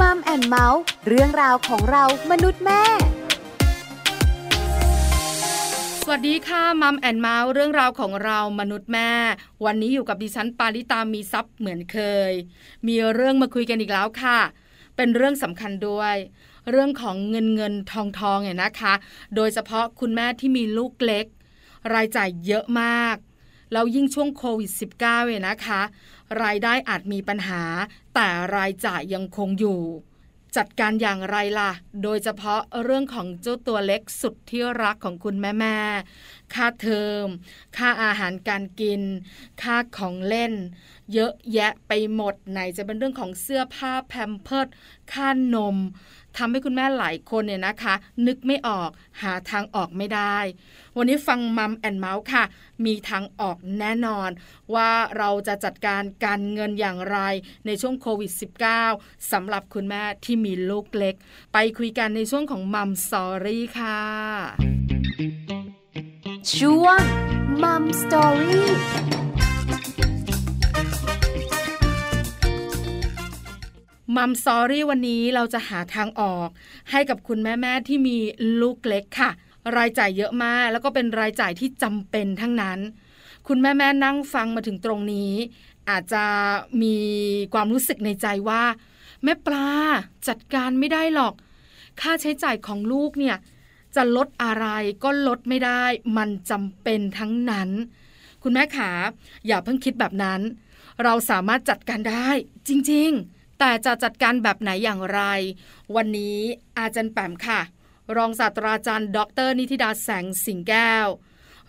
Mum and Mouth เรื่องราวของเรามนุษย์แม่ สวัสดีค่ะ Mum and Mouth เรื่องราวของเรามนุษย์แม่ วันนี้อยู่กับดิฉันปาริตามีซัพ์เหมือนเคย มีเรื่องมาคุยกันอีกแล้วค่ะ เป็นเรื่องสำคัญด้วย เรื่องของเงินเงินทองทองเนี่ยนะคะ โดยเฉพาะคุณแม่ที่มีลูกเล็ก รายจ่ายเยอะมาก แล้วยิ่งช่วงโควิด -19 เนี่ยนะคะ รายได้อาจมีปัญหา แต่รายจ่ายยังคงอยู่ จัดการอย่างไรล่ะ โดยเฉพาะเรื่องของเจ้าตัวเล็กสุดที่รักของคุณแม่แม่ ค่าเทอม ค่าอาหารการกิน ค่าของเล่น เยอะแยะไปหมดไหนจะเป็นเรื่องของเสื้อผ้าแพมเพิร์ดค่านมทำให้คุณแม่หลายคนเนี่ยนะคะ นึกไม่ออกหาทางออกไม่ได้ วันนี้ฟังมัมแอนเมาส์ค่ะ มีทางออกแน่นอน ว่าเราจะจัดการการเงินอย่างไรในช่วงโควิด -19 สำหรับคุณแม่ที่มีลูกเล็ก ไปคุยกันในช่วงของ Mum Story ค่ะ ช่วง Mum Story Mum Story วันนี้เราจะหาทางออก ให้กับคุณแม่ๆที่มีลูกเล็กค่ะ รายจ่ายเยอะมาก แล้วก็เป็นรายจ่ายที่จำเป็นทั้งนั้น คุณแม่ๆนั่งฟังมาถึงตรงนี้ อาจจะมีความรู้สึกในใจว่า แม่ปลาจัดการไม่ได้หรอก ค่าใช้จ่ายของลูกเนี่ย จะลดอะไรก็ลดไม่ได้ มันจำเป็นทั้งนั้น คุณแม่ขาอย่าเพิ่งคิดแบบนั้น เราสามารถจัดการได้ จริงๆ แต่จะจัดการแบบไหนอย่างไร วันนี้อาจารย์แปมค่ะ รองศาสตราจารย์ ดร นิติดาแสงสิงแก้ว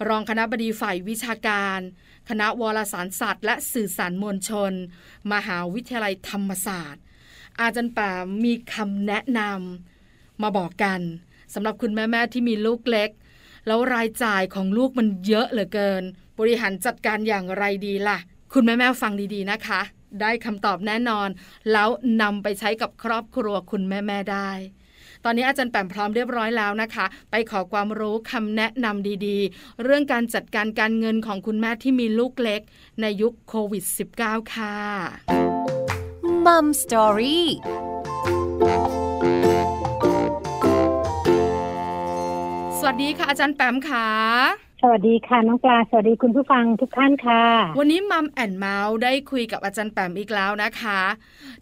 รองคณะบดีฝ่ายวิชาการ คณะวารสารศาสตร์ และสื่อสารมวลชน มหาวิทยาลัยธรรมศาสตร์ อาจารย์แปมมีคำแนะนำมาบอกกัน สำหรับคุณแม่ๆที่มีลูกเล็ก แล้วรายจ่ายของลูกมันเยอะเหลือเกิน บริหารจัดการอย่างไรดีล่ะ คุณแม่ๆฟังดีๆนะคะ ได้คำตอบแน่นอน แล้วนำไปใช้กับครอบครัวคุณแม่ๆได้ตอนนี้อาจารย์แปมพร้อมเรียบร้อยแล้วนะคะ ไปขอความรู้คำแนะนำดีๆ เรื่องการจัดการการเงินของคุณแม่ที่มีลูกเล็ก ในยุคโควิด -19 ค่ะมัมสตอรี่ วัสดีค่ะ อาจารย์แปมค่ะ สวัสดีค่ะน้องปลา สวัสดีคุณผู้ฟังทุกท่านค่ะ วันนี้มัมแอนเมาส์ได้คุยกับอาจารย์แปมอีกแล้วนะคะ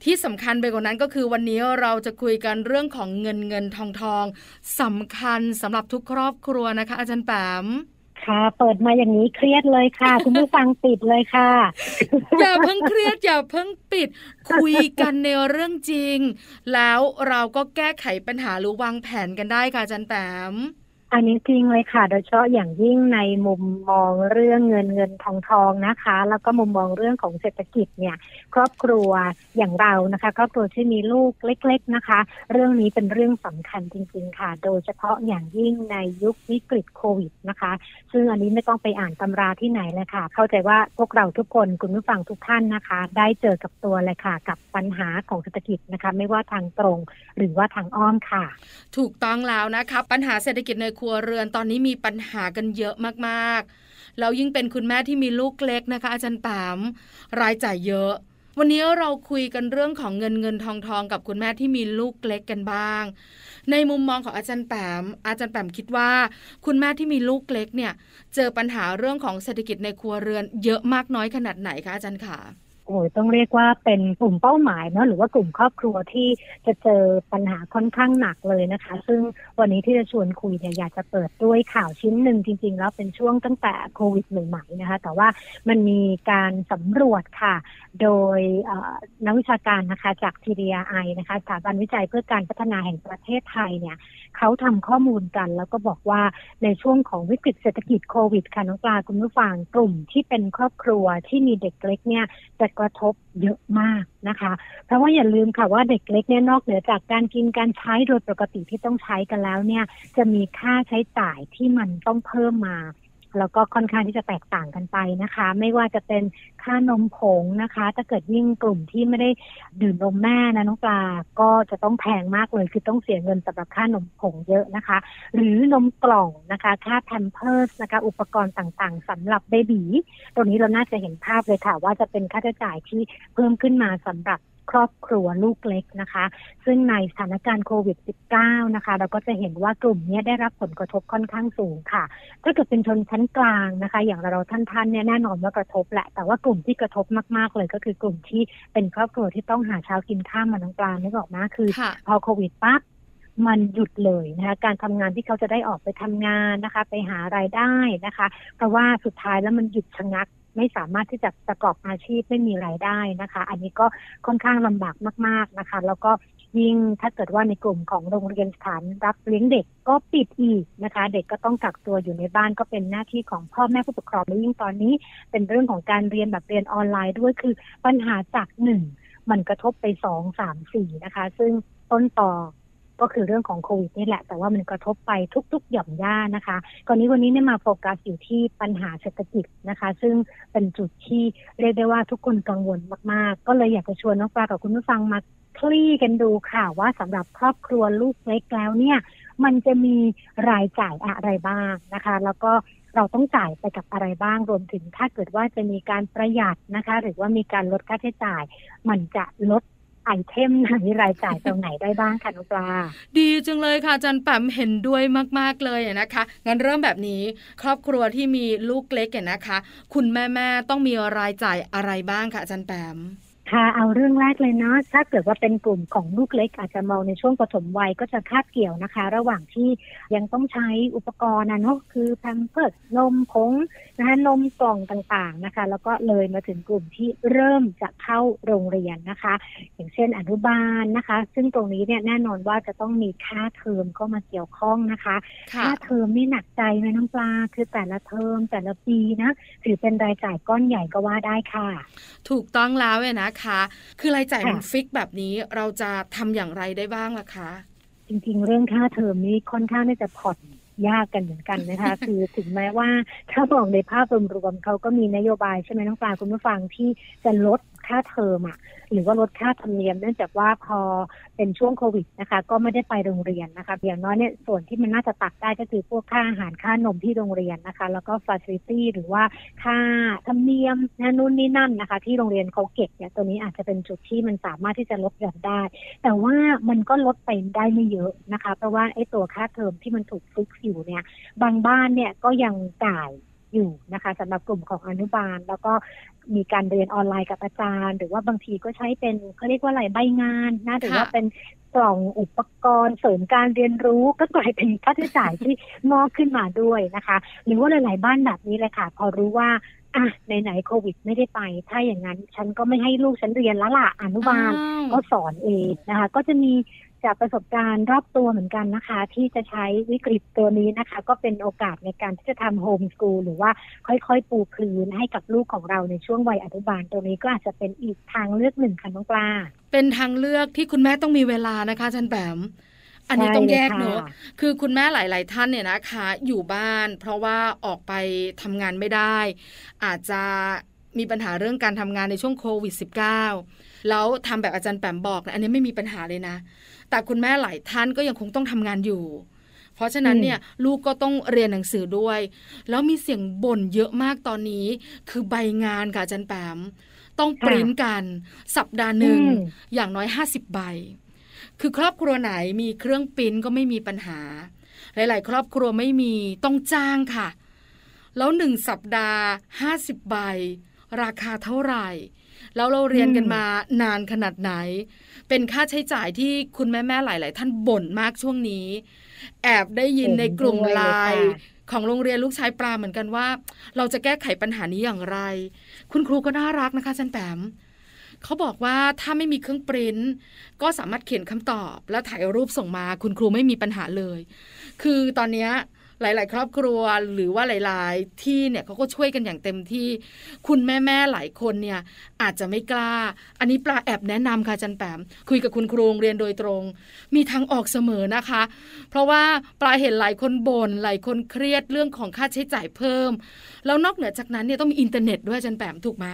ที่สำคัญไปกว่านั้นก็คือวันนี้เราจะคุยกันเรื่องของเงินเงินทองทองสำคัญสำหรับทุกครอบครัวนะคะ อาจารย์แปมค่ะ เปิดมาอย่างนี้เครียดเลยค่ะ คุณผู้ฟังปิดเลยค่ะ อย่าเพิ่งเครียดอย่าเพิ่งปิด คุยกันในเรื่องจริง แล้วเราก็แก้ไขปัญหาหรือวางแผนกันได้ค่ะอาจารย์แปม อันนี้จริงเลยค่ะ โดยเฉพาะอย่างยิ่งในมุมมองเรื่องเงินเงินทองทองนะคะ แล้วก็มุมมองเรื่องของเศรษฐกิจเนี่ย ครอบครัวอย่างเรานะคะครอบครัวที่มีลูกเล็ก ๆนะคะ เรื่องนี้เป็นเรื่องสำคัญจริง ๆ ค่ะ โดยเฉพาะอย่างยิ่งในยุควิกฤตโควิดนะคะ ซึ่งอันนี้ไม่ต้องไปอ่านตำราที่ไหนเลยค่ะ เข้าใจว่าพวกเราทุกคนคุณผู้ฟังทุกท่านนะคะ ได้เจอกับตัวเลยค่ะ กับปัญหาของเศรษฐกิจนะคะ ไม่ว่าทางตรงหรือว่าทางอ้อมค่ะ ถูกต้องแล้วนะคะ ปัญหาเศรษฐกิจในครัวเรือนตอนนี้มีปัญหากันเยอะมากๆ แล้วยิ่งเป็นคุณแม่ที่มีลูกเล็กนะคะ อาจารย์ปามรายจ่ายเยอะ วันนี้เราคุยกันเรื่องของเงินเงินทองทองกับคุณแม่ที่มีลูกเล็กกันบ้าง ในมุมมองของอาจารย์แปมอาจารย์แปมคิดว่า คุณแม่ที่มีลูกเล็กเนี่ย เจอปัญหาเรื่องของเศรษฐกิจในครัวเรือน เยอะมากน้อยขนาดไหนคะอาจารย์ขา โอ้ยต้องเรียกว่าเป็นกลุ่มเป้าหมายเนาะหรือว่ากลุ่มครอบครัวที่จะเจอปัญหาค่อนข้างหนักเลยนะคะ ซึ่งวันนี้ที่จะชวนคุยเนี่ยอยากจะเปิดด้วยข่าวชิ้นหนึ่งจริง ๆ แล้วเป็นช่วงตั้งแต่โควิดใหม่ๆนะคะ แต่ว่ามันมีการสำรวจค่ะ โดยนักวิชาการนะคะจาก TDI นะคะสถาบันวิจัยเพื่อการพัฒนาแห่งประเทศไทยเนี่ยเขาทำข้อมูลกัน แล้วก็บอกว่าในช่วงของวิกฤตเศรษฐกิจโควิดค่ะน้องปลาคุณผู้ฟังกลุ่มที่เป็นครอบครัวที่มีเด็กเล็กเนี่ยจะกระทบเยอะมากนะคะ เพราะว่าอย่าลืมค่ะว่าเด็กเล็กเนี่ยนอกเหนือจากการกินการใช้โดยปกติที่ต้องใช้กันแล้วเนี่ย จะมีค่าใช้จ่ายที่มันต้องเพิ่มมา แล้วก็ค่อนข้างที่จะแตกต่างกันไปนะคะ ไม่ว่าจะเป็นค่านมผงนะคะ ถ้าเกิดยิ่งกลุ่มที่ไม่ได้ดื่มนมแม่นะน้องปลาก็จะต้องแพงมากเลย คือต้องเสียเงินสำหรับค่านมผงเยอะนะคะ หรือนมกล่องนะคะ ค่าแพมเพิร์สนะคะ อุปกรณ์ต่างๆสำหรับเบบีตรงนี้เราน่าจะเห็นภาพเลยค่ะ ว่าจะเป็นค่าใช้จ่ายที่เพิ่มขึ้นมาสำหรับ ครอบครัวลูกเล็กนะคะ ซึ่งในสถานการณ์โควิด -19 นะคะ เราก็จะเห็นว่ากลุ่มนี้ได้รับผลกระทบค่อนข้างสูงค่ะ ถ้าเกิดเป็นชนชั้นกลางนะคะ อย่างเราท่านๆเนี่ยแน่นอนว่ากระทบแหละ แต่ว่ากลุ่มที่กระทบมากๆเลยก็คือกลุ่มที่เป็นครอบครัวที่ต้องหาเช้ากินข้ามมาน้องปลาไม่บอกนะคือ พอโควิดปั๊บมันหยุดเลยนะคะการทำงานที่เขาจะได้ออกไปทำงานนะคะ ไปหารายได้นะคะ เพราะว่าสุดท้ายแล้วมันหยุดชะงัก ไม่สามารถที่จะประกอบอาชีพไม่มีรายได้นะคะ อันนี้ก็ค่อนข้างลำบากมาก ๆนะคะ แล้วก็ยิ่งถ้าเกิดว่าในกลุ่มของโรงเรียนสถานรับเลี้ยงเด็กก็ปิดอีกนะคะ เด็กก็ต้องกักตัวอยู่ในบ้านก็เป็นหน้าที่ของพ่อแม่ผู้ปกครองและยิ่งตอนนี้ เป็นเรื่องของการเรียนแบบเรียนออนไลน์ด้วยคือปัญหาจากหนึ่งมันกระทบไปสองสามสี่นะคะ ซึ่งต้นต่อ ก็คือเรื่องของโควิดนี่แหละ แต่ว่ามันกระทบไปทุกๆหย่อมย่านะคะกรณีวันนี้เนี่ยมาโฟกัสอยู่ที่ปัญหาเศรษฐกิจนะคะ ซึ่งเป็นจุดที่เรียกได้ว่าทุกคนกังวลมากๆ ก็เลยอยากจะชวนน้องปลากับคุณผู้ฟังมาคลี่กันดูค่ะว่าสำหรับครอบครัวลูกเล็กแล้วเนี่ยมันจะมีรายจ่ายอะไรบ้างนะคะ แล้วก็เราต้องจ่ายไปกับอะไรบ้างรวมถึงถ้าเกิดว่าจะมีการประหยัดนะคะ หรือว่ามีการลดค่าใช้จ่าย มันจะลด ไอเทมไหนรายจ่ายตรงไหนได้บ้างคะนุปลา ดีจังเลยค่ะจันแปมเห็นด้วยมาก ๆ เลยนะคะ งั้นเริ่มแบบนี้ครอบครัวที่มีลูกเล็กเนี่ยนะคะ คุณแม่ ๆ ต้องมีรายจ่ายอะไรบ้างคะจันแปม ค่ะเอาเรื่องแรกเลยเนาะถ้าเกิดว่าเป็นกลุ่มของลูกเล็กอาจจะมองในช่วงปฐมวัยก็จะคาดเกี่ยวนะคะ ระหว่างที่ยังต้องใช้อุปกรณ์นะเนาะคือแพมเพิร์สนมผงนะคะนมกล่องต่างๆนะคะ แล้วก็เลยมาถึงกลุ่มที่เริ่มจะเข้าโรงเรียนนะคะ อย่างเช่นอนุบาลนะคะ ซึ่งตรงนี้เนี่ยแน่นอนว่าจะต้องมีค่าเทอมเข้ามาเกี่ยวข้องนะคะค่าเทอมนี่หนักใจไหมน้องปลาคือแต่ละเทอมแต่ละปีนะถือเป็นรายจ่ายก้อนใหญ่ก็ว่าได้ค่ะ ถูกต้องแล้วเนะคะ คือรายจ่ายมันฟิกแบบนี้เราจะทำอย่างไรได้บ้างล่ะคะ จริงๆ เรื่องค่าเทอมนี้ค่อนข้างที่จะผ่อนยากกันเหมือนกันนะคะ คือถึงแม้ว่าถ้ามองในภาพรวมๆเขาก็มีนโยบายใช่ไหมน้องปลาคุณผู้ฟังที่จะลด ค่าเทอมอะหรือว่าลดค่าธรรมเนียมเนื่องจากว่าพอเป็นช่วงโควิดนะคะ ก็ไม่ได้ไปโรงเรียนนะคะอย่างน้อยเนี่ยส่วนที่มันน่าจะตัดได้ก็คือพวกค่าอาหารค่านมที่โรงเรียนนะคะ แล้วก็ facility หรือว่าค่าธรรมเนียมนะนู่นนี่นั่นนะคะ ที่โรงเรียนเขาเก็บเนี่ยตัวนี้อาจจะเป็นจุดที่มันสามารถที่จะลดหย่อนได้ แต่ว่ามันก็ลดไปได้ไม่เยอะนะคะ เพราะว่าไอ้ตัวค่าเทอมที่มันถูก fix อยู่เนี่ย บางบ้านเนี่ยก็ยังจ่าย อยู่นะคะสำหรับกลุ่มของอนุบาล แล้วก็มีการเรียนออนไลน์กับอาจารย์ หรือว่าบางทีก็ใช้เป็นเขาเรียกว่าอะไรใบงานนะหรือว่าเป็นกล่องอุปกรณ์เสริมการเรียนรู้ก็กลายเป็นค่าใช้จ่ายที่งอกขึ้นมาด้วยนะคะ หรือว่าหลาย ๆ บ้านแบบนี้เลยค่ะ พอรู้ว่าอะไหนๆโควิดไม่ได้ไป ถ้าอย่างนั้นฉันก็ไม่ให้ลูกฉันเรียนแล้วล่ะอนุบาลก็สอนเองนะคะ ก็จะมี จากประสบการณ์รอบตัวเหมือนกันนะคะ ที่จะใช้วิกฤตตัวนี้นะคะ ก็เป็นโอกาสในการที่จะทำโฮมสกูลหรือว่าค่อยๆ ปูพื้นให้กับลูกของเราในช่วงวัยอนุบาลตัวนี้ก็อาจจะเป็นอีกทางเลือกหนึ่งค่ะน้องปลา เป็นทางเลือกที่คุณแม่ต้องมีเวลานะคะจันแปมอันนี้ต้องแยกเนอะคือคุณแม่หลาย ๆ ท่านเนี่ยนะคะ อยู่บ้าน เพราะว่าออกไปทำงานไม่ได้ อาจจะมีปัญหาเรื่องการทำงานในช่วงโควิด -19 แล้วทำแบบอาจารย์แปมบอกนะอันนี้ไม่มีปัญหาเลยนะ แต่คุณแม่หลายท่านก็ยังคงต้องทำงานอยู่ เพราะฉะนั้นเนี่ยลูกก็ต้องเรียนหนังสือด้วย แล้วมีเสียงบ่นเยอะมากตอนนี้ คือใบงานค่ะอาจารย์แปม ต้องปริ้นกัน สัปดาห์หนึ่งอย่างน้อยห้าสิบใบ คือครอบครัวไหนมีเครื่องปริ้นก็ไม่มีปัญหา หลาย ๆ ครอบครัวไม่มีต้องจ้างค่ะ แล้วหนึ่งสัปดาห์ห้าสิบใบ ราคาเท่าไหร่ แล้วเราเรียนกันมานานขนาดไหน เป็นค่าใช้จ่ายที่คุณแม่แม่หลาย ๆ ท่านบ่นมากช่วงนี้ แอบได้ยินในกลุ่มไลน์ของโรงเรียนลูกชายปลาเหมือนกันว่า เราจะแก้ไขปัญหานี้อย่างไร คุณครูก็น่ารักนะคะจันแปมเขาบอกว่าถ้าไม่มีเครื่องปริ้นก็สามารถเขียนคำตอบ แล้วถ่ายรูปส่งมา คุณครูไม่มีปัญหาเลย คือตอนนี้ หลาย ๆ ครอบครัวหรือว่าหลาย ๆ ที่เนี่ยเขาก็ช่วยกันอย่างเต็มที่ คุณแม่ ๆ หลายคนเนี่ยอาจจะไม่กล้า อันนี้ปลาแอบแนะนำค่ะจารย์แปมคุยกับคุณครูโรงเรียนโดยตรง มีทางออกเสมอนะคะ เพราะว่าปลาเห็นหลายคนบ่นหลายคนเครียดเรื่องของค่าใช้จ่ายเพิ่ม แล้วนอกเหนือจากนั้นเนี่ยต้องมีอินเทอร์เน็ตด้วยจารย์แปมถูกไหม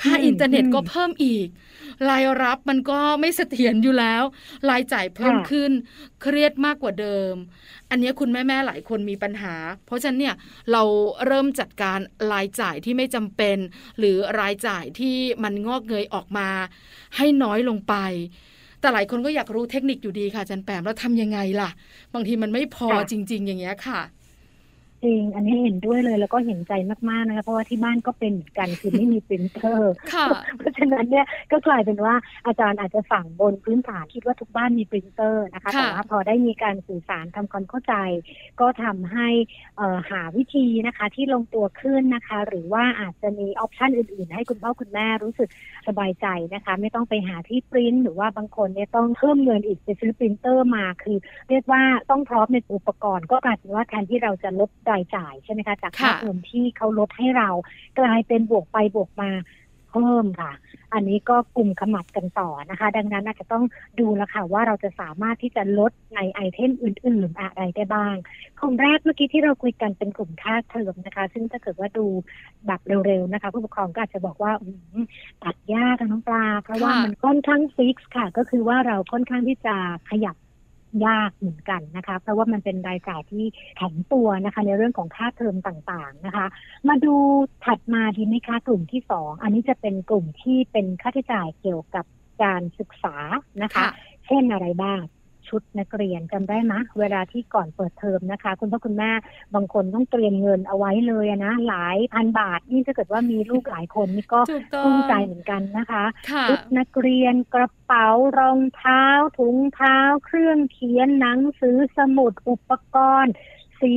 ค่าอินเทอร์เน็ตก็เพิ่มอีกรายรับมันก็ไม่เสถียรอยู่แล้วรายจ่ายเพิ่มขึ้น เครียดมากกว่าเดิม อันนี้คุณแม่ ๆ หลายคนมีปัญหา เพราะฉะนั้นเนี่ยเราเริ่มจัดการรายจ่ายที่ไม่จำเป็น หรือรายจ่ายที่มันงอกเงยออกมา ให้น้อยลงไป แต่หลายคนก็อยากรู้เทคนิคอยู่ดีค่ะอาจันแปมแล้วทำยังไงล่ะ บางทีมันไม่พอค่ะจริง ๆ อย่างเงี้ยค่ะ จริงอันนี้เห็นด้วยเลยแล้วก็เห็นใจมากๆนะคะเพราะว่าที่บ้านก็เป็นเหมือนกันคือไม่มีปรินเตอร์ค่ะเพราะฉะนั้นเนี่ยก็กลายเป็นว่าอาจารย์อาจจะฝังบนพื้นฐานคิดว่าทุกบ้านมีปรินเตอร์นะคะค่ะแต่ว่าพอได้มีการสื่อสารทำความเข้าใจ ก็ทำให้เอ่อหาวิธีนะคะที่ลงตัวขึ้นนะคะ หรือว่าอาจจะมี option อื่นๆ ให้คุณพ่อคุณแม่รู้สึกสบายใจนะคะ ไม่ต้องไปหาที่ปริ้นหรือว่าบางคนเนี่ยต้องเพิ่มเงินอีกไปซื้อปรินเตอร์มาคือ เรียกว่าต้องพร้อมในอุปกรณ์ก็กลายเป็นว่าแทนที่เราจะลดรายจ่ายใช่ไหมคะจากค่าค่ะเทอมที่เขาลดให้เรา กลายเป็นบวกไปบวกมาเพิ่มค่ะ อันนี้ก็กลุ่มขมับกันต่อนะคะ ดังนั้นอาจจะต้องดูแล้วค่ะว่าเราจะสามารถที่จะลดในไอเทมอื่น ๆ อะไรได้บ้างกลุ่มแรกเมื่อกี้ที่เราคุยกันเป็นกลุ่มค่าเทอมนะคะ ซึ่งถ้าเกิดว่าดูแบบเร็ว ๆ นะคะ ผู้ปกครองก็อาจจะบอกว่าอืมตัดยากอะน้องปลา เพราะว่าค่ะมันค่อนข้างฟิกซ์ค่ะ ก็คือว่าเราค่อนข้างที่จะขยับ ยากเหมือนกันนะคะ เพราะว่ามันเป็นรายจ่ายที่แข็งตัวนะคะ ในเรื่องของค่าเทอมต่างๆนะคะ มาดูถัดมาดีไหมคะกลุ่มที่สองอันนี้จะเป็นกลุ่มที่เป็นค่าใช้จ่ายเกี่ยวกับการศึกษานะคะค่ะเช่นอะไรบ้าง ชุดนักเรียนจำได้ไหมเวลาที่ก่อนเปิดเทอมนะคะ คุณพ่อคุณแม่บางคนต้องเตรียมเงินเอาไว้เลยอะนะหลายพันบาทนี่ถ้าเกิดว่ามีลูกหลายคนนี่ก็ถูกต้อกุ้งมใจเหมือนกันนะคะค่ะชุดนักเรียนกระเป๋ารองเท้าถุงเท้า เครื่องเขียนหนังสือสมุดอุปกรณ์ สี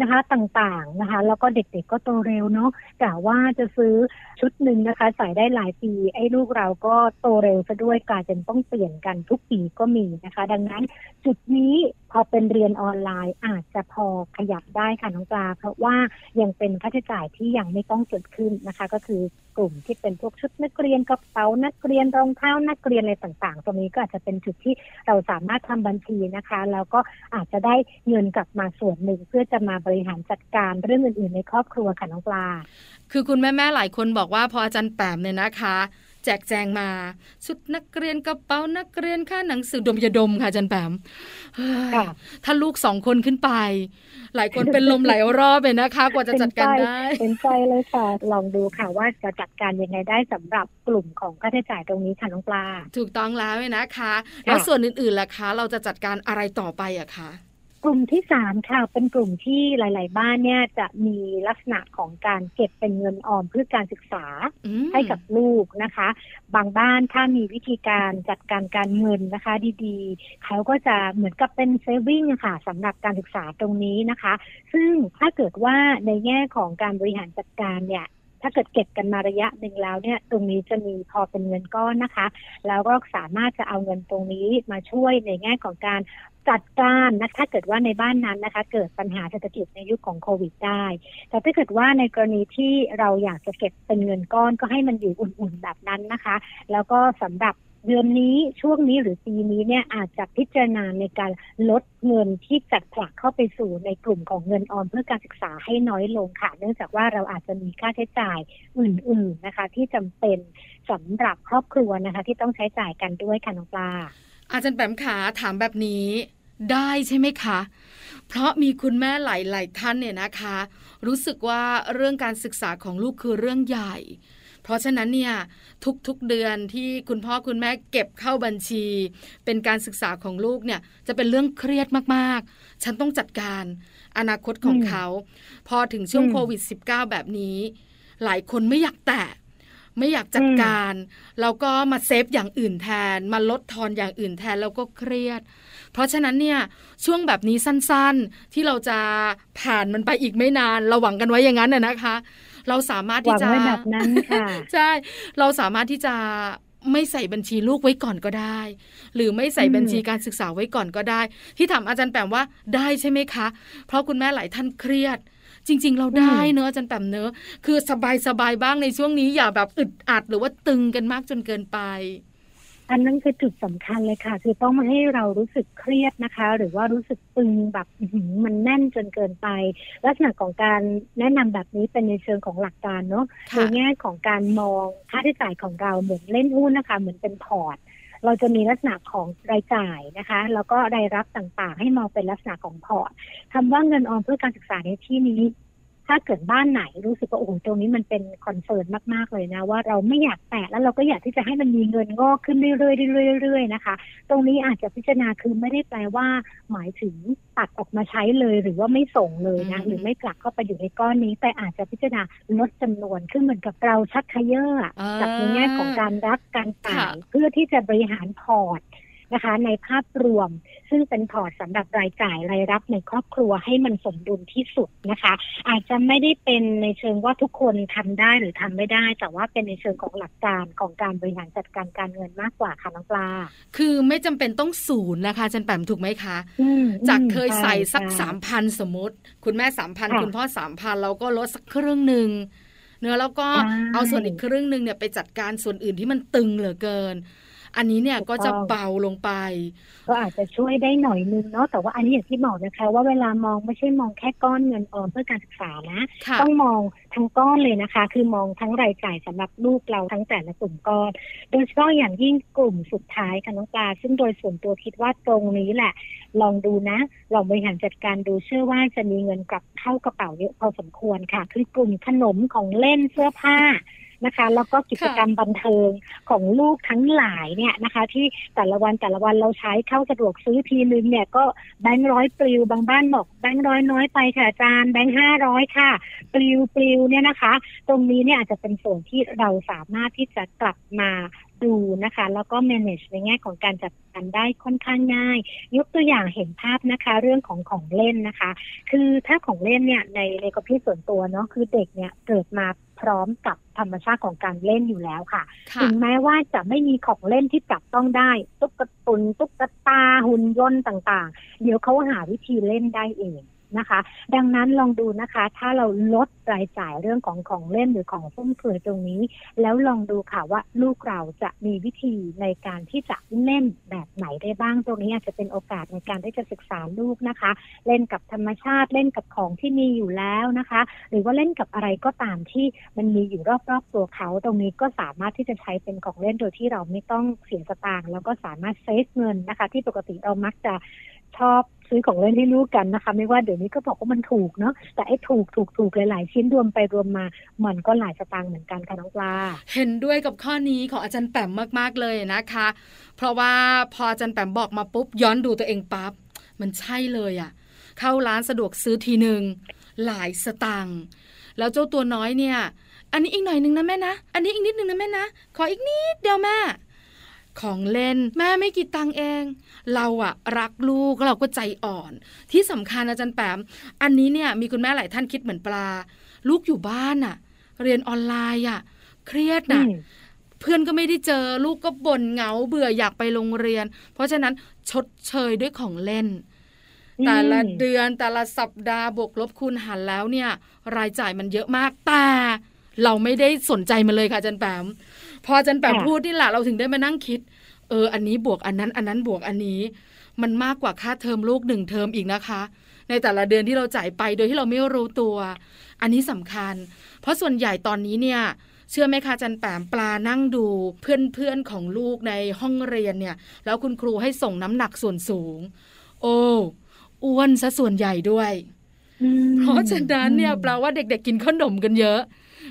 นะคะต่างๆนะคะ แล้วก็เด็กๆก็โตเร็วเนาะกะว่าจะซื้อชุดหนึ่งนะคะ ใส่ได้หลายปี ไอ้ลูกเราก็โตเร็วซะด้วยกลายเป็นต้องเปลี่ยนกันทุกปีก็มีนะคะ ดังนั้นจุดนี้ พอเป็นเรียนออนไลน์อาจจะพอขยับได้ค่ะน้องปลา เพราะว่ายังเป็นค่าใช้จ่ายที่ยังไม่ต้องเกิดขึ้นนะคะ ก็คือกลุ่มที่เป็นพวกชุดนักเรียนกระเป๋านักเรียนรองเท้านักเรียนอะไรต่างๆ ตรงนี้ก็อาจจะเป็นจุดที่เราสามารถทำบัญชีนะคะ แล้วก็อาจจะได้เงินกลับมาส่วนหนึ่ง เพื่อจะมาบริหารจัดการเรื่องอื่นๆในครอบครัวค่ะน้องปลา คือคุณแม่ๆหลายคนบอกว่าพออาจารย์แปมเนี่ยนะคะ แจกแจงมา ชุดนักเรียนกระเป๋านักเรียนค่าหนังสือดมยาดมค่ะอาจารย์แปมเฮ้ยค่ะถ้าลูกสองคนขึ้นไป หลายคนเป็นลมหลายรอบเลยนะคะ กว่าจะจัดการได้เป็นใจเลยค่ะ ลองดูค่ะว่าจะจัดการยังไงได้สำหรับกลุ่มของค่าใช้จ่ายตรงนี้ค่ะน้องปลา ถูกต้องแล้วเนี่ยนะคะ แล้วส่วนอื่นๆล่ะคะ เราจะจัดการอะไรต่อไปอะคะ กลุ่มที่สามค่ะเป็นกลุ่มที่หลาย ๆ บ้านเนี่ยจะมีลักษณะของการเก็บเป็นเงินออมเพื่อการศึกษาอืมให้กับลูกนะคะ บางบ้านถ้ามีวิธีการจัดการการเงินนะคะ ดีๆ เขาก็จะเหมือนกับเป็นเซฟิงค่ะสำหรับการศึกษาตรงนี้นะคะ ซึ่งถ้าเกิดว่าในแง่ของการบริหารจัดการเนี่ย ถ้าเกิดเก็บกันมาระยะหนึ่งแล้วเนี่ยตรงนี้จะมีพอเป็นเงินก้อนนะคะ แล้วก็สามารถจะเอาเงินตรงนี้มาช่วยในแง่ของการจัดการนะถ้าเกิดว่าในบ้านนั้นนะคะ เกิดปัญหาเศรษฐกิจในยุคของโควิดได้ แต่ถ้าเกิดว่าในกรณีที่เราอยากจะเก็บเป็นเงินก้อนก็ให้มันอยู่อุ่นๆแบบนั้นนะคะ แล้วก็สำหรับ เดือนนี้ช่วงนี้หรือปีนี้เนี่ยอาจจะพิจารณาในการลดเงินที่จัดผลักเข้าไปสู่ในกลุ่มของเงินออมเพื่อการศึกษาให้น้อยลงค่ะ เนื่องจากว่าเราอาจจะมีค่าใช้จ่ายอื่น ๆนะคะ ที่จำเป็นสำหรับครอบครัวนะคะ ที่ต้องใช้จ่ายกันด้วยค่ะน้องปลา อาจารย์แปมขาถามแบบนี้ได้ใช่ไหมคะ เพราะมีคุณแม่หลาย ๆ ท่านเนี่ยนะคะ รู้สึกว่าเรื่องการศึกษาของลูกคือเรื่องใหญ่ เพราะฉะนั้นเนี่ยทุกๆเดือนที่คุณพ่อคุณแม่เก็บเข้าบัญชี เป็นการศึกษาของลูกเนี่ยจะเป็นเรื่องเครียดมากๆ ฉันต้องจัดการอนาคตของอืมเขา พอถึงช่วงอืมโควิด -19 แบบนี้ หลายคนไม่อยากแตะไม่อยากจัดการแล้วก็มาเซฟอย่างอื่นแทน มาลดทอนอย่างอื่นแทนแล้วก็เครียด เพราะฉะนั้นเนี่ยช่วงแบบนี้สั้นๆที่เราจะผ่านมันไปอีกไม่นาน เราหวังกันไว้อย่างนั้นน่ะนะคะ เราสามารถหวัที่งจะไว้แบบนั้นค่ะใช่เราสามารถที่จะไม่ใส่บัญชีลูกไว้ก่อนก็ได้ หรือไม่ใส่อืมบัญชีการศึกษาไว้ก่อนก็ได้ ที่ถามอาจารย์แปมว่าได้ใช่ไหมคะ เพราะคุณแม่หลายท่านเครียด จริง ๆ เราได้เนอะอาจารย์แปมเนอะคือสบายสบายๆบ้างในช่วงนี้อย่าแบบอึดอัดหรือว่าตึงกันมากจนเกินไป อันนั้นคือจุดสำคัญเลยค่ะ คือต้องไม่ให้เรารู้สึกเครียดนะคะ หรือว่ารู้สึกตึงแบบอื้อหือมันแน่นจนเกินไป ลักษณะของการแนะนำแบบนี้เป็นในเชิงของหลักการเนาะค่ะในแง่ของการมองค่าใช้จ่ายของเราเหมือนเล่นหุ้นนะคะ เหมือนเป็นพอร์ตเราจะมีลักษณะของรายจ่ายนะคะ แล้วก็รายรับต่างๆ ให้มองเป็นลักษณะของ port คำว่าเงินออมเพื่อการศึกษาในที่นี้ ถ้าเกิดบ้านไหนรู้สึกว่าโอ้โหตรงนี้มันเป็น confirm มากๆเลยนะ ว่าเราไม่อยากแตะแล้วเราก็อยากที่จะให้มันมีเงินงอกขึ้นเรื่อยๆเรื่อยๆนะคะ ตรงนี้อาจจะพิจารณาคือไม่ได้แปลว่า หมายถึงตัดออกมาใช้เลยหรือว่าไม่ส่งเลยนะหรือไม่กลับเข้าไปอยู่ในก้อนนี้ แต่อาจจะพิจารณาลดจำนวนขึ้นเหมือนกับเราชักขยเยอร์กับในแง่ของการรับการจ่ายเพื่อที่จะบริหารพอร์ต นะคะ ในภาพรวม ซึ่งเป็นพอร์ตสำหรับรายจ่ายรายรับในครอบครัวให้มันสมดุลที่สุดนะคะ อาจจะไม่ได้เป็นในเชิงว่าทุกคนทำได้หรือทำไม่ได้ แต่ว่าเป็นในเชิงของหลักการของการบริหารจัดการการเงินมากกว่าค่ะน้องปลา คือไม่จำเป็นต้องศูนย์นะคะจันแปมถูกไหมคะจากเคยใส่สักสามพันสมมติ คุณแม่สามพันคุณพ่อสามพันเราก็ลดสักครึ่งหนึ่งเนื้อแล้วก็เอาส่วนอีกครึ่งหนึ่งเนี่ยไปจัดการส่วนอื่นที่มันตึงเหลือเกิน อันนี้เนี่ยก็จะเบาลงไป ก็อาจจะช่วยได้หน่อยนึงเนาะแต่ว่าอันนี้อย่างที่บอกนะคะ ว่าเวลามองไม่ใช่มองแค่ก้อนเงินออมเพื่อการศึกษานะ ต้องมองทั้งก้อนเลยนะคะ คือมองทั้งรายจ่ายสำหรับลูกเราทั้งแต่ละกลุ่มก้อน โดยเฉพาะอย่างยิ่งกลุ่มสุดท้ายค่ะน้องปลาซึ่งโดยส่วนตัวคิดว่าตรงนี้แหละ ลองดูนะ ลองบริหารจัดการดูเชื่อว่าจะมีเงินกลับเข้ากระเป๋าเยอะพอสมควรค่ะ คือกลุ่มขนมของเล่นเสื้อผ้า นะคะ แล้วก็กิจกรรมบันเทิงของลูกทั้งหลายเนี่ยนะคะ ที่แต่ละวันแต่ละวันเราใช้เข้าสะดวกซื้อทีนึงเนี่ยก็แบงค์ร้อยปลิวบางบ้านบอกแบงค์ร้อยน้อยไปค่ะอาจารย์แบงค์ห้าร้อยค่ะ ปลิวปลิวเนี่ยนะคะ ตรงนี้เนี่ยอาจจะเป็นส่วนที่เราสามารถที่จะกลับมา ดูนะคะ แล้วก็ manage ในแง่ของการจัดการได้ค่อนข้างง่าย ยกตัวอย่างเห็นภาพนะคะ เรื่องของของเล่นนะคะ คือถ้าของเล่นเนี่ยในในกรณีส่วนตัวเนาะคือเด็กเนี่ยเกิดมาพร้อมกับธรรมชาติของการเล่นอยู่แล้วค่ะ ถึงแม้ว่าจะไม่มีของเล่นที่จับต้องได้ ตุ๊กตุนตุ๊กตาหุ่นยนต์ต่างๆ เดี๋ยวเขาหาวิธีเล่นได้เอง นะคะ ดังนั้นลองดูนะคะ ถ้าเราลดรายจ่ายเรื่องของของเล่นหรือของฟุ่มเฟือยตรงนี้ แล้วลองดูค่ะว่าลูกเราจะมีวิธีในการที่จะเล่นแบบไหนได้บ้างตรงนี้อาจจะเป็นโอกาสในการที่จะศึกษาลูกนะคะ เล่นกับธรรมชาติเล่นกับของที่มีอยู่แล้วนะคะ หรือว่าเล่นกับอะไรก็ตามที่มันมีอยู่รอบๆตัวเขาตรงนี้ก็สามารถที่จะใช้เป็นของเล่นโดยที่เราไม่ต้องเสียสตางค์แล้วก็สามารถเซฟเงินนะคะ ที่ปกติเรามักจะชอบ ซื้อของเล่นให้ลูกกันนะคะ ไม่ว่าเดี๋ยวนี้ก็บอกว่ามันถูกเนาะแต่ไอ้ถูกถูกถูกหลายๆ ชิ้นรวมไปรวมมามันก็หลายสตางค์เหมือนกันค่ะน้องปลาเห็นด้วยกับข้อนี้ของอาจารย์แปมมากๆเลยนะคะ เพราะว่าพออาจารย์แปมบอกมาปุ๊บย้อนดูตัวเองปั๊บมันใช่เลยอะ่ะ เข้าร้านสะดวกซื้อทีหนึ่งหลายสตางค์แล้วเจ้าตัวน้อยเนี่ย อันนี้อีกหน่อยนึงนะแม่นะ อันนี้อีกนิดนึงนะแม่นะ ขออีกนิดเดียวแม่ ของเล่น แม่ไม่กี่ตังเอง เราอะรักลูกเราก็ใจอ่อน ที่สำคัญอาจารย์แปม อันนี้เนี่ยมีคุณแม่หลายท่านคิดเหมือนปลา ลูกอยู่บ้านอะเรียนออนไลน์อะเครียดนะเพื่อนก็ไม่ได้เจอลูกก็บ่นเหงาเบื่ออยากไปโรงเรียน เพราะฉะนั้นชดเชยด้วยของเล่น แต่ละเดือนแต่ละสัปดาห์บวกลบคูณหารแล้วเนี่ย รายจ่ายมันเยอะมากแต่เราไม่ได้สนใจมันเลยค่ะอาจารย์แปม พอจันแปมพูดนี่แหละเราถึงได้มานั่งคิด เออ อันนี้บวกอันนั้น อันนั้นบวกอันนี้ มันมากกว่าค่าเทอมลูกหนึ่งเทอมอีกนะคะ ในแต่ละเดือนที่เราจ่ายไปโดยที่เราไม่รู้ตัว อันนี้สำคัญ เพราะส่วนใหญ่ตอนนี้เนี่ยเชื่อไหมคะจันแปมปลานั่งดูเพื่อนๆของลูกในห้องเรียนเนี่ย แล้วคุณครูให้ส่งน้ำหนักส่วนสูง โอ้อ้วนซะส่วนใหญ่ด้วย เพราะฉะนั้นเนี่ยแปลว่าเด็กๆกินขนมกันเยอะ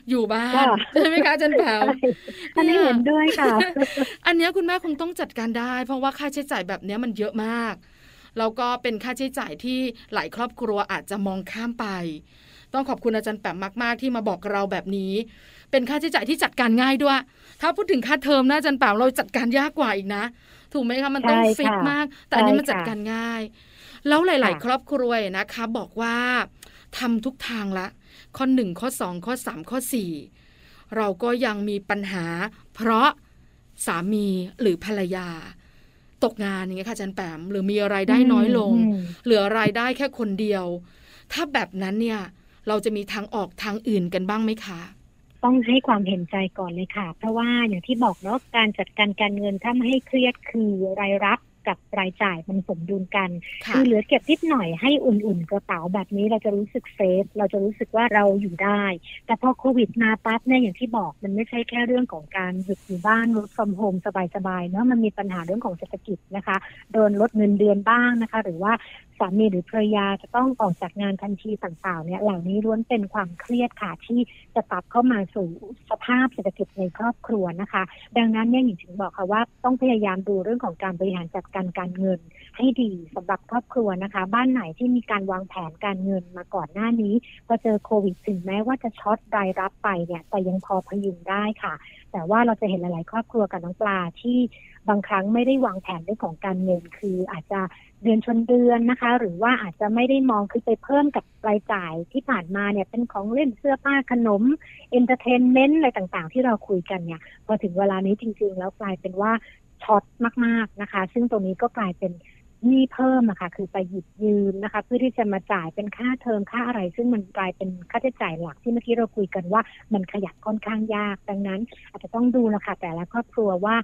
อยู่บ้านใช่ไหมคะจันแผวอันนี้เห็นด้วยค่ะ อันนี้คุณแม่คงต้องจัดการได้ เพราะว่าค่าใช้จ่ายแบบนี้มันเยอะมากแล้วก็เป็นค่าใช้จ่ายที่หลายครอบครัวอาจจะมองข้ามไป ต้องขอบคุณอาจารย์แปมมาก ๆ ที่มาบอกเราแบบนี้ เป็นค่าใช้จ่ายที่จัดการง่ายด้วย ถ้าพูดถึงค่าเทอมนะอาจารย์แปมเราจัดการยากกว่าอีกนะ ถูกไหมคะมันต้องฟิกมาก แต่อันนี้มันจัดการง่าย แล้วหลาย ๆ ครอบครัวนะคะ บอกว่าทำทุกทางละ ข้อหนึ่งข้อสองข้อสามข้อสี่เราก็ยังมีปัญหา เพราะสามีหรือภรรยา ตกงานอย่างเงี้ยค่ะจันแปมหรือมีรายได้น้อยลง เหลือรายได้แค่คนเดียว ถ้าแบบนั้นเนี่ยเราจะมีทางออกทางอื่นกันบ้างไหมคะ ต้องให้ความเห็นใจก่อนเลยค่ะ เพราะว่าอย่างที่บอกเนาะการจัดการการเงินถ้าไม่ให้เครียดคือรายรับ กับรายจ่ายมันสมดุลกันค่ะคือเหลือเก็บนิดหน่อยให้อุ่นๆกระเป๋าแบบนี้เราจะรู้สึกเซฟเราจะรู้สึกว่าเราอยู่ได้ แต่พอโควิดมาปั๊บเนี่ยอย่างที่บอกมันไม่ใช่แค่เรื่องของการหยุดอยู่บ้าน work from home สบายๆเนาะมันมีปัญหาเรื่องของเศรษฐกิจนะคะโดนลดเงินเดือนบ้างนะคะ หรือว่าสามีหรือภรรยาจะต้องออกจากงานทันทีต่างๆเนี่ยเหล่านี้ล้วนเป็นความเครียดค่ะที่จะปรับเข้ามาสู่สภาพเศรษฐกิจในครอบครัวนะคะ ดังนั้นเนี่ยหญิงถึงบอกค่ะว่าต้องพยายามดูเรื่องของการบริหารจัดการการเงิน ให้ดีสำหรับครอบครัวนะคะ บ้านไหนที่มีการวางแผนการเงินมาก่อนหน้านี้พอเจอโควิดถึงแม้ว่าจะช็อตรายรับไปเนี่ยแต่ยังพอพยุงได้ค่ะ แต่ว่าเราจะเห็นหลาย ๆ ครอบครัวกับน้องปลาที่บางครั้งไม่ได้วางแผนเรื่องของการเงินคืออาจจะเดือนชนเดือนนะคะ หรือว่าอาจจะไม่ได้มองคือไปเพิ่มกับรายจ่ายที่ผ่านมาเนี่ยเป็นของเล่นเสื้อผ้าขนม entertainment อะไรต่าง ๆ ที่เราคุยกันเนี่ยพอถึงเวลานี้จริง ๆ แล้วกลายเป็นว่า short มาก ๆ นะคะ ซึ่งตรงนี้ก็กลายเป็น หนี้เพิ่มอะค่ะ คือไปหยิบยืมนะคะ เพื่อที่จะมาจ่ายเป็นค่าเทอมค่าอะไร ซึ่งมันกลายเป็นค่าใช้จ่ายหลักที่เมื่อกี้เราคุยกันว่า มันขยับค่อนข้างยาก ดังนั้น อาจจะต้องดูนะคะแต่ละครอบครัวว่า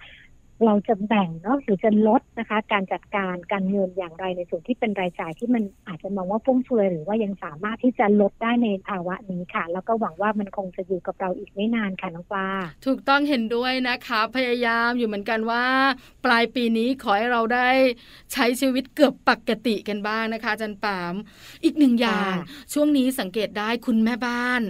เราจะแบ่งเนาะหรือจะลดนะคะ การจัดการการเงินอย่างไรในส่วนที่เป็นรายจ่ายที่มันอาจจะมองว่าฟุ่มเฟือยหรือว่ายังสามารถที่จะลดได้ในภาวะนี้ค่ะ แล้วก็หวังว่ามันคงจะอยู่กับเราอีกไม่นานค่ะน้องปลาถูกต้องเห็นด้วยนะคะ พยายามอยู่เหมือนกันว่า ปลายปีนี้ขอให้เราได้ใช้ชีวิตเกือบปกติกันบ้างนะคะอาจันปาม อีกหนึ่งอย่างค่ะช่วงนี้สังเกตได้คุณแม่บ้าน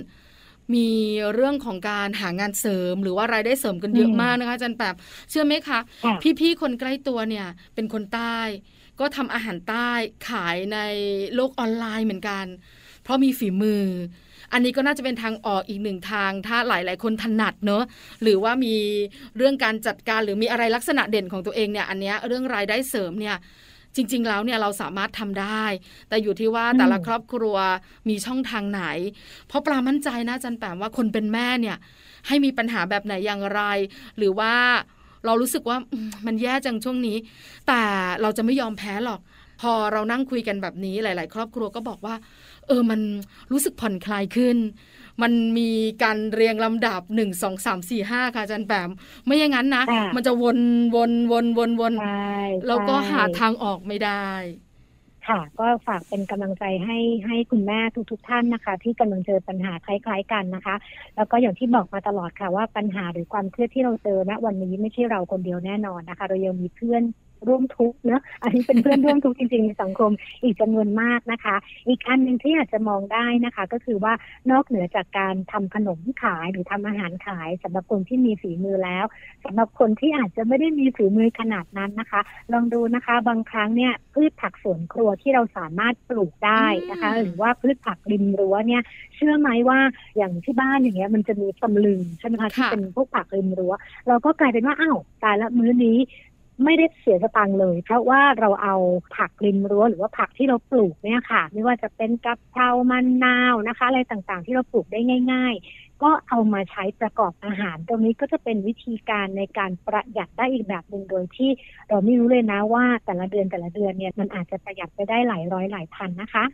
มีเรื่องของการหางานเสริม หรือว่ารายได้เสริมกันเยอะมากนะคะอาจันแปบเชื่อไหมคะค่ะพี่ๆคนใกล้ตัวเนี่ยเป็นคนใต้ ก็ทำอาหารใต้ขายในโลกออนไลน์เหมือนกัน เพราะมีฝีมือ อันนี้ก็น่าจะเป็นทางออกอีกหนึ่งทาง ถ้าหลาย ๆ คนถนัดเนอะหรือว่ามีเรื่องการจัดการหรือมีอะไรลักษณะเด่นของตัวเองเนี่ย อันเนี้ยเรื่องรายได้เสริมเนี่ย จริง ๆ แล้วเนี่ยเราสามารถทำได้ แต่อยู่ที่ว่าอืมแต่ละครอบครัวมีช่องทางไหน เพราะปลามั่นใจนะอาจันแปมว่าคนเป็นแม่เนี่ยให้มีปัญหาแบบไหนอย่างไร หรือว่าเรารู้สึกว่าอืมมันแย่จังช่วงนี้ แต่เราจะไม่ยอมแพ้หรอก พอเรานั่งคุยกันแบบนี้หลาย ๆ ครอบครัวก็บอกว่า เออมันรู้สึกผ่อนคลายขึ้น มันมีการเรียงลำดับหนึ่งสองสามสี่ห้าค่ะอาจารย์แปมไม่อย่างนั้นนะค่ะมันจะวนวนวนวนวนใช่แล้วก็ใช่หาทางออกไม่ได้ค่ะก็ฝากเป็นกำลังใจให้ให้คุณแม่ทุกๆท่านนะคะ ที่กำลังเจอปัญหาคล้าย ๆกันนะคะ แล้วก็อย่างที่บอกมาตลอดค่ะว่าปัญหาหรือความเครียดที่เราเจอณวันนี้ไม่ใช่เราคนเดียวแน่นอนนะคะ เรายังมีเพื่อน ร่วมทุกข์เนอะอันนี้เป็นเพื่อนร่วมทุกข์จริงๆในสังคมอีกจำนวนมากนะคะ อีกอันหนึ่งที่อาจจะมองได้นะคะ ก็คือว่านอกเหนือจากการทำขนมขายหรือทำอาหารขายสำหรับคนที่มีฝีมือแล้วสำหรับคนที่อาจจะไม่ได้มีฝีมือขนาดนั้นนะคะ ลองดูนะคะ บางครั้งเนี่ยพืชผักสวนครัวที่เราสามารถปลูกได้นะคะ หรือว่าพืชผักริมรั้วเนี่ย เชื่อไหมว่าอย่างที่บ้านอย่างเงี้ยมันจะมีตำลึงใช่ไหมคะที่เป็นพวกผักริมรั้วเราก็กลายเป็นว่าอ้าวตายละมื้อนี้ ไม่ได้เสียสตังค์เลย เพราะว่าเราเอาผักริมรั้วหรือว่าผักที่เราปลูกเนี่ยค่ะ ไม่ว่าจะเป็นกะเพรามันนาวนะคะ อะไรต่างๆ ที่เราปลูกได้ง่าย ๆ ก็เอามาใช้ประกอบอาหาร ตรงนี้ก็จะเป็นวิธีการในการประหยัดได้อีกแบบหนึ่งโดยที่เราไม่รู้เลยนะว่าแต่ละเดือนแต่ละเดือนเนี่ยมันอาจจะประหยัดไปได้หลายร้อยหลายพันนะคะ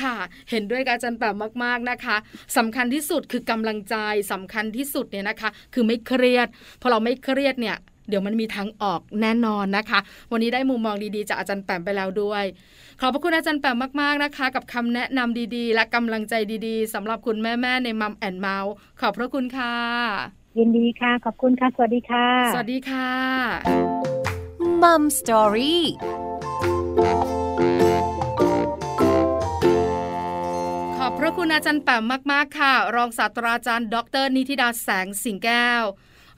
ค่ะ เห็นด้วยกับอาจารย์แปมมาก ๆ นะคะสำคัญที่สุดคือกำลังใจสำคัญที่สุดเนี่ยนะคะ คือไม่เครียด พอเราไม่เครียดเนี่ย เดี๋ยวมันมีทางออกแน่นอนนะคะ วันนี้ได้มุมมองดีๆจากอาจารย์แปมไปแล้วด้วย ขอบพระคุณอาจารย์แปมมากๆนะคะ กับคำแนะนำดีๆ และกำลังใจดีๆสำหรับคุณแม่ๆใน Mom and Mouse ขอบพระคุณค่ะ ยินดีค่ะ ขอบคุณค่ะ สวัสดีค่ะ สวัสดีค่ะ Mom Storyขอบพระคุณอาจารย์แปมมาก ๆ ค่ะ รองศาสตราจารย์ ดร นิธิดาแสงสิงแก้ว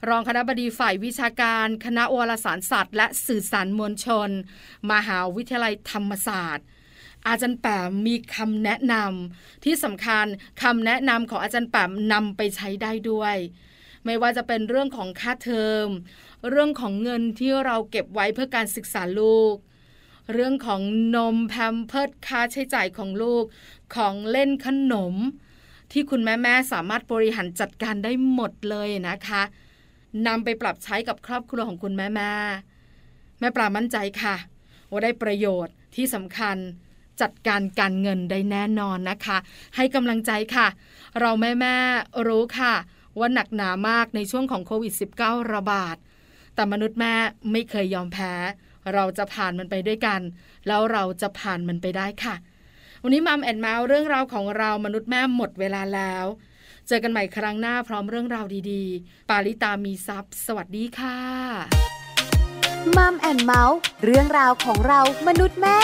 รองคณบดีฝ่ายวิชาการ คณะวารสารศาสตร์ และสื่อสารมวลชน มหาวิทยาลัยธรรมศาสตร์ อาจารย์แปมมีคำแนะนำที่สำคัญคำแนะนำของอาจารย์แปมนำไปใช้ได้ด้วย ไม่ว่าจะเป็นเรื่องของค่าเทอม เรื่องของเงินที่เราเก็บไว้เพื่อการศึกษาลูกเรื่องของนมแพมเพิร์ดค่าใช้จ่ายของลูกของเล่นขนม ที่คุณแม่แม่สามารถบริหารจัดการได้หมดเลยนะคะ นำไปปรับใช้กับครอบครัวของคุณแม่แม่แม่ปลามั่นใจค่ะ ว่าได้ประโยชน์ที่สำคัญจัดการการเงินได้แน่นอนนะคะ ให้กำลังใจค่ะ เราแม่แม่รู้ค่ะ ว่าหนักหนามากในช่วงของโควิด -19 ระบาด แต่มนุษย์แม่ไม่เคยยอมแพ้ เราจะผ่านมันไปด้วยกัน แล้วเราจะผ่านมันไปได้ค่ะ วันนี้มัมแอนเมาส์เรื่องราวของเรามนุษย์แม่หมดเวลาแล้ว เจอกันใหม่ครั้งหน้าพร้อมเรื่องราวดีๆ ปาลิตามีซัพ์สวัสดีค่ะมัมแอนเมาส์เรื่องราวของเรามนุษย์แม่